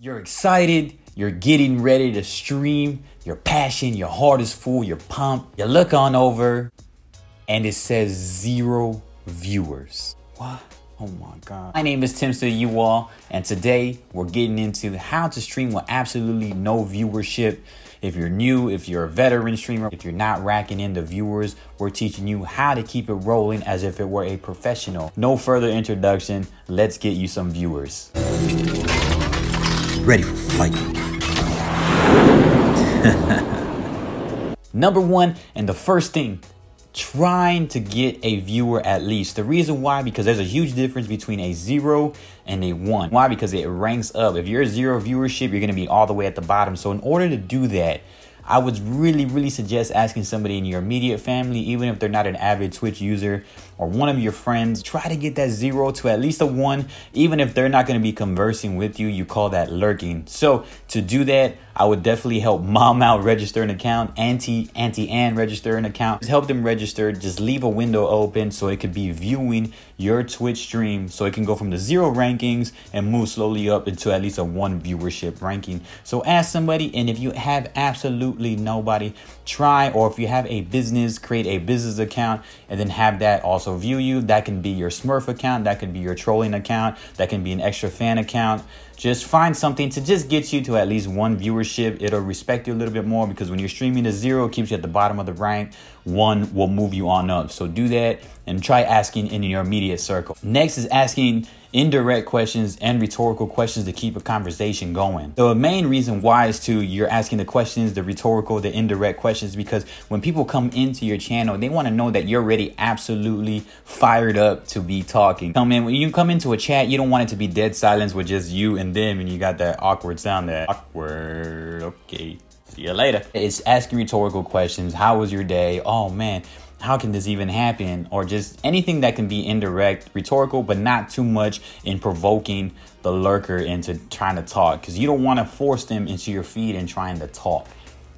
You're excited, you're getting ready to stream, your passion, your heart is full, you're pumped. You look on over and it says zero viewers. What? Oh my God. My name is Timster You All, and today we're getting into how to stream with absolutely no viewership. If you're new, if you're a veteran streamer, if you're not racking in the viewers, we're teaching you how to keep it rolling as if it were a professional. No further introduction, let's get you some viewers ready for flight. Number one, and the first thing, trying to get a viewer at least. The reason why, because there's a huge difference between a zero and a one. Why? Because it ranks up. If you're a zero viewership, you're gonna be all the way at the bottom. So in order to do that, I would really, really suggest asking somebody in your immediate family, even if they're not an avid Twitch user, or one of your friends, try to get that zero to at least a one. Even if they're not going to be conversing with you, you call that lurking. So to do that, I would definitely help mom out register an account, auntie, auntie Ann register an account. Just help them register. Just leave a window open so it could be viewing your Twitch stream so it can go from the zero rankings and move slowly up into at least a one viewership ranking. So ask somebody, and if you have absolutely nobody, try, or if you have a business, create a business account and then have that also view you. That can be your Smurf account, that could be your trolling account, that can be an extra fan account just find something to just get you to at least one viewership. It'll respect you a little bit more because when you're streaming to zero, it keeps you at the bottom of the rank. One will move you on up. So do that and try asking in your immediate circle. Next is asking indirect questions and rhetorical questions to keep a conversation going. The main reason why is to you're asking the questions, the rhetorical, the indirect questions, because when people come into your channel, they want to know that you're ready absolutely fired up to be talking. Come in when you come into a chat, you don't want it to be dead silence with just you and them and you got that awkward sound there. Awkward. Okay. See you later. It's asking rhetorical questions. How was your day? Oh man how can this even happen? Or just anything that can be indirect, rhetorical, but not too much in provoking the lurker into trying to talk because you don't want to force them into your feed and trying to talk.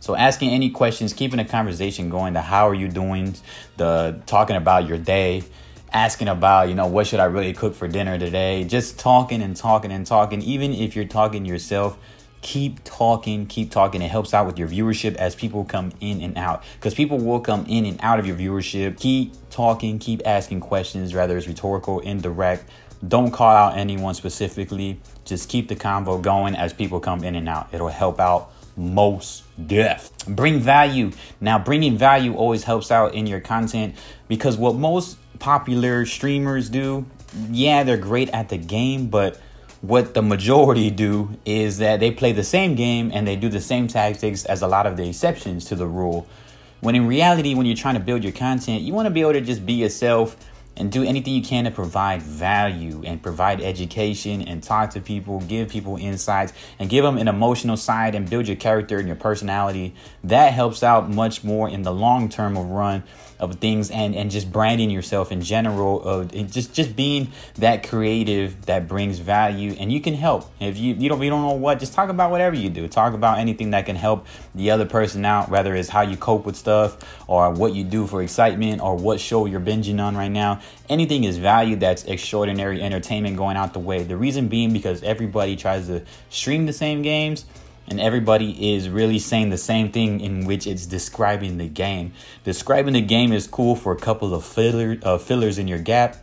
So asking any questions, keeping a conversation going, the how are you doing, the talking about your day, asking about, you know, what should I really cook for dinner today? Just talking and talking and talking. Even if you're talking yourself, keep talking keep talking. It helps out with your viewership as people come in and out. Because people will come in and out of your viewership. Keep talking keep asking questions rather it's rhetorical indirect. Don't call out anyone specifically. Just keep the convo going as people come in and out. It'll help out most deaf bring value now bringing value always helps out in your content because what most popular streamers do yeah they're great at the game but what the majority do is that they play the same game and they do the same tactics as a lot of the exceptions to the rule. When in reality, when you're trying to build your content, you want to be able to just be yourself and do anything you can to provide value and provide education and talk to people, give people insights and give them an emotional side and build your character and your personality. That helps out much more in the long term of run of things and and just branding yourself in general uh, of just just being that creative that brings value and you can help. If you you don't you don't know what just talk about whatever you do. Talk about anything that can help the other person out whether it's how you cope with stuff or what you do for excitement or what show you're binging on right now. Anything is value that's extraordinary entertainment going out the way. The reason being because everybody tries to stream the same games and everybody is really saying the same thing in which it's describing the game. Describing the game is cool for a couple of filler, uh, fillers in your gap,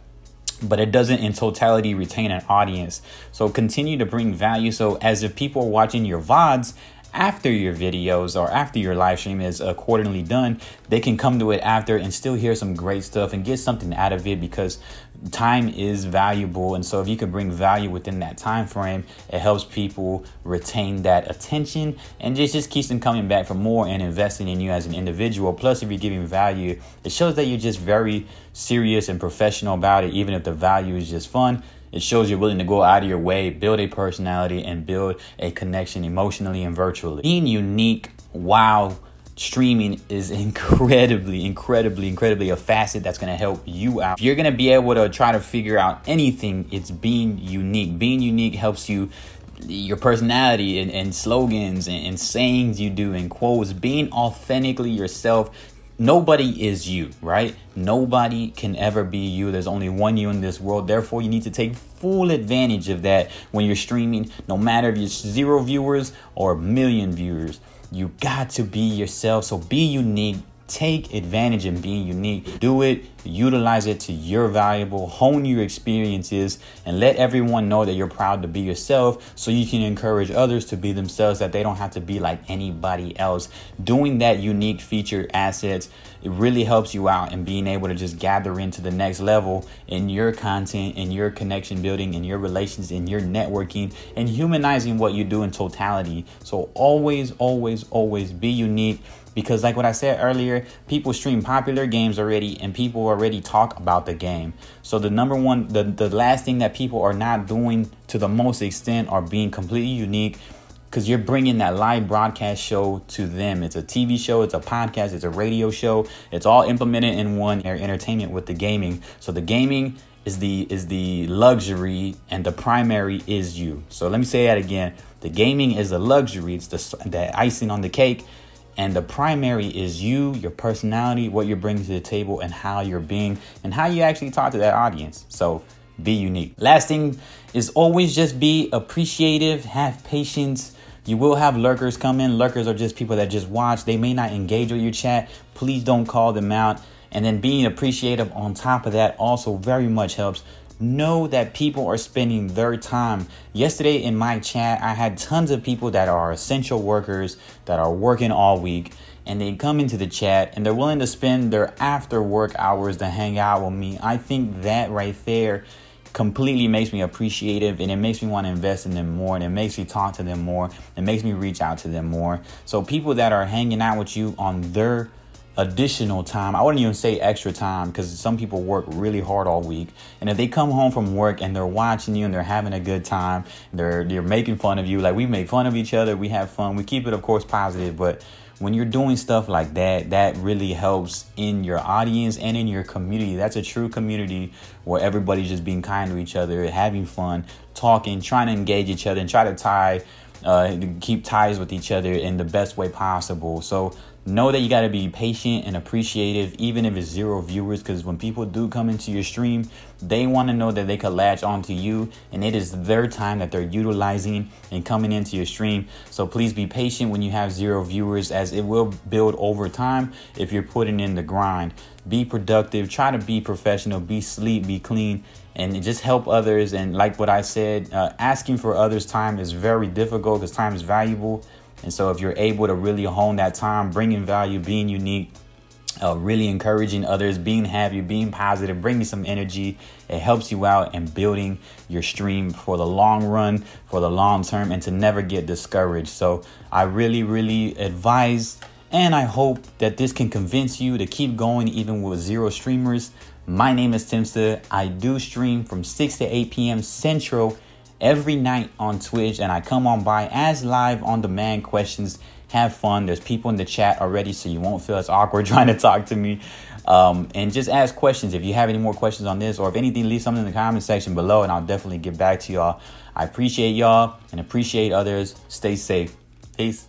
but it doesn't in totality retain an audience. So continue to bring value. So as if people are watching your VODs, after your videos or after your live stream is accordingly done, they can come to it after and still hear some great stuff and get something out of it because time is valuable and so if you can bring value within that time frame it helps people retain that attention and it just keeps them coming back for more and investing in you as an individual plus if you're giving value it shows that you're just very serious and professional about it even if the value is just fun it shows you're willing to go out of your way, build a personality, and build a connection emotionally and virtually. Being unique while streaming is incredibly, incredibly, incredibly a facet that's to help you out. If you're to be able to try to figure out anything, it's being unique. Being unique helps you your personality and, and slogans and, and sayings you do and quotes being authentically yourself nobody is you, right? Nobody can ever be you. There's only one you in this world. Therefore, you need to take full advantage of that when you're streaming, no matter if you're zero viewers or a million viewers. You got to be yourself. So be unique. Take advantage in being unique. Do it, utilize it to your valuable, hone your experiences, and let everyone know that you're proud to be yourself so you can encourage others to be themselves, that they don't have to be like anybody else. Doing that unique feature assets, it really helps you out in being able to just gather into the next level in your content, in your connection building, in your relations, in your networking, and humanizing what you do in totality. So always, always, always be unique because like what I said earlier, people stream popular games already and people already talk about the game. So the number one the, the last thing that people are not doing to the most extent are being completely unique because you're bringing that live broadcast show to them. It's a TV show, it's a podcast, it's a radio show. It's all implemented in one entertainment with the gaming. So the gaming is the is the luxury and the primary is you. So let me say that again. The gaming is the luxury, it's the the icing on the cake and the primary is you, your personality, what you're bringing to the table, and how you're being, and how you actually talk to that audience. So be unique. Last thing is always just be appreciative, have patience. You will have lurkers come in. Lurkers are just people that just watch. They may not engage with your chat. Please don't call them out. And then being appreciative on top of that also very much helps know that people are spending their time. Yesterday in my chat, I had tons of people that are essential workers that are working all week and they come into the chat and they're willing to spend their after work hours to hang out with me. I think that right there completely makes me appreciative and it makes me want to invest in them more and it makes me talk to them more. It makes me reach out to them more. So people that are hanging out with you on their additional time. I wouldn't even say extra time because some people work really hard all week. And if they come home from work and they're watching you and they're having a good time, they're they're making fun of you. Like we make fun of each other, we have fun. We keep it of course positive, but when you're doing stuff like that, that really helps in your audience and in your community. That's a true community where everybody's just being kind to each other, having fun, talking, trying to engage each other and try to tie uh, keep ties with each other in the best way possible. So know that you got to be patient and appreciative even if it's zero viewers because when people do come into your stream they want to know that they could latch onto you and it is their time that they're utilizing and coming into your stream. So please be patient when you have zero viewers as it will build over time if you're putting in the grind. Be productive try to be professional be sleep be clean and just help others. And like what i said uh, asking for others time is very difficult because time is valuable and so, if you're able to really hone that time, bringing value, being unique, uh, really encouraging others, being happy, being positive, bringing some energy, it helps you out in building your stream for the long run, for the long term, and to never get discouraged. So, I really, really advise. And I hope that this can convince you to keep going even with zero streamers. My name is Timster. I do stream from 6 to 8 p.m. Central every night on Twitch, and I come on by as live on demand questions. Have fun. There's people in the chat already, so you won't feel as awkward trying to talk to me. Um, and just ask questions if you have any more questions on this, or if anything, leave something in the comment section below, and I'll definitely get back to y'all. I appreciate y'all and appreciate others. Stay safe. Peace.